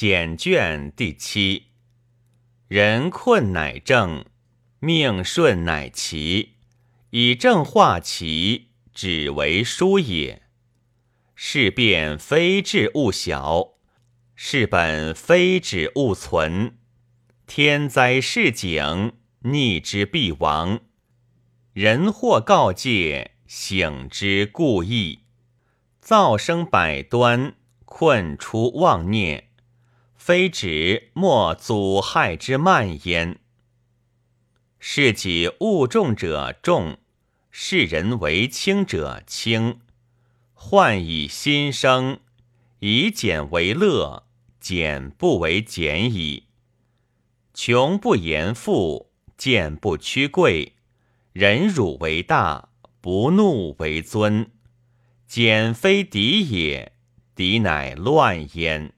简卷第七。人困乃正，命顺乃奇。以正化奇，只为书也。事变非至勿小，事本非止勿存。天灾事景，逆之必亡。人祸告诫，醒之故意。噪声百端，困出妄念，非止莫阻害之慢焉。是己物重者重，视人为轻者轻。患以心生，以俭为乐，俭不为俭矣。穷不言富，贱不屈贵，忍辱为大，不怒为尊。俭非敌也，敌乃乱焉。